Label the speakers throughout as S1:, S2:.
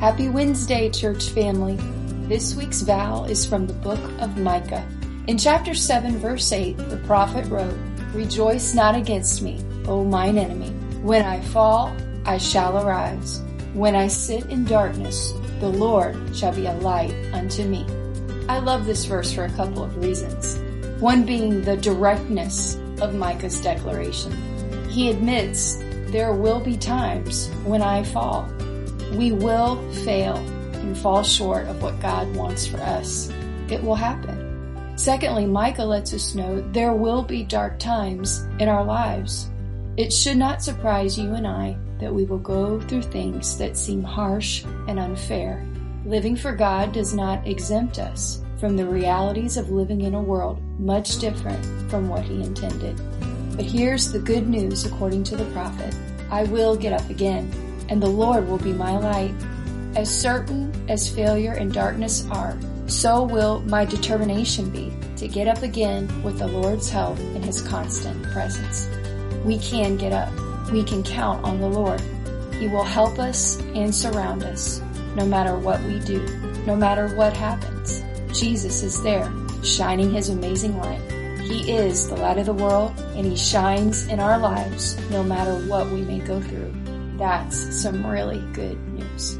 S1: Happy Wednesday, church family. This week's vow is from the book of Micah. In chapter 7, verse 8, the prophet wrote, Rejoice not against me, O mine enemy. When I fall, I shall arise. When I sit in darkness, the Lord shall be a light unto me. I love this verse for a couple of reasons. One being the directness of Micah's declaration. He admits there will be times when I fall. We will fail and fall short of what God wants for us. It will happen. Secondly, Micah lets us know there will be dark times in our lives. It should not surprise you and I that we will go through things that seem harsh and unfair. Living for God does not exempt us from the realities of living in a world much different from what He intended. But here's the good news according to the prophet I will get up again, and the Lord will be my light. As certain as failure and darkness are, so will my determination be to get up again with the Lord's help and His constant presence. We can get up. We can count on the Lord. He will help us and surround us no matter what we do, no matter what happens. Jesus is there, shining His amazing light. He is the light of the world and He shines in our lives no matter what we may go through. That's some really good news.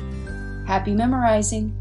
S1: Happy memorizing.